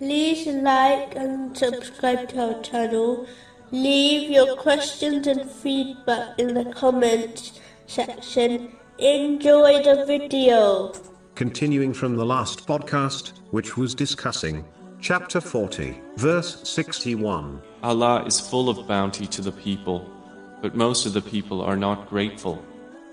like and subscribe to our channel. Leave your questions and feedback in the comments section. Enjoy the video. Continuing from the last podcast, which was discussing chapter 40, verse 61. Allah is full of bounty to the people, but most of the people are not grateful.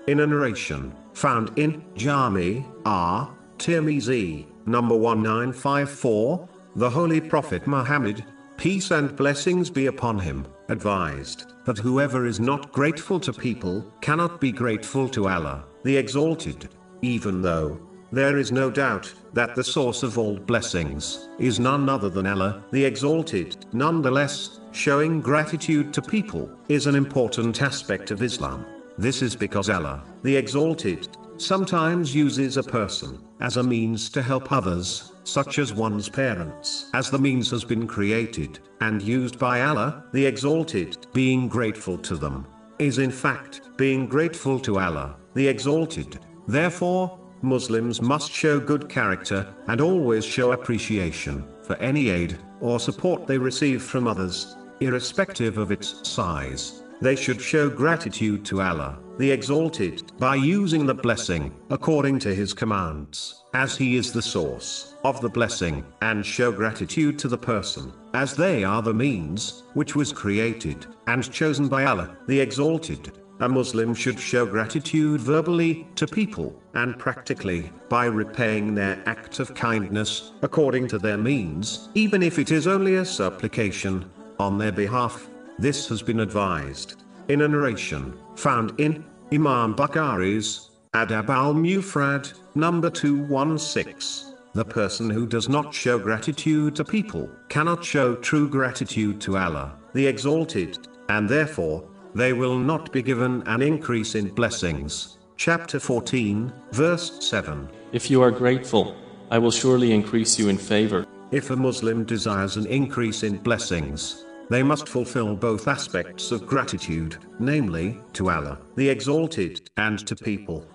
In a narration found in Jami R. Tirmizi, number 1954, the Holy Prophet Muhammad, peace and blessings be upon him, advised that whoever is not grateful to people cannot be grateful to Allah, the Exalted, even though there is no doubt that the source of all blessings is none other than Allah, the Exalted. Nonetheless, showing gratitude to people is an important aspect of Islam. This is because Allah, the Exalted, sometimes uses a person as a means to help others, such as one's parents, as the means has been created and used by Allah, the Exalted. Being grateful to them is in fact being grateful to Allah, the Exalted. Therefore, Muslims must show good character and always show appreciation for any aid or support they receive from others, irrespective of its size. They should show gratitude to Allah, the Exalted, by using the blessing according to His commands, as He is the source of the blessing, and show gratitude to the person, as they are the means which was created and chosen by Allah, the Exalted. A Muslim should show gratitude verbally to people and practically by repaying their act of kindness according to their means, even if it is only a supplication on their behalf. This has been advised in a narration found in Imam Bukhari's Adab al Mufrad, number 216. The person who does not show gratitude to people cannot show true gratitude to Allah, the Exalted, and therefore, they will not be given an increase in blessings. Chapter 14, verse 7. If you are grateful, I will surely increase you in favor. If a Muslim desires an increase in blessings, they must fulfill both aspects of gratitude, namely, to Allah, the Exalted, and to people.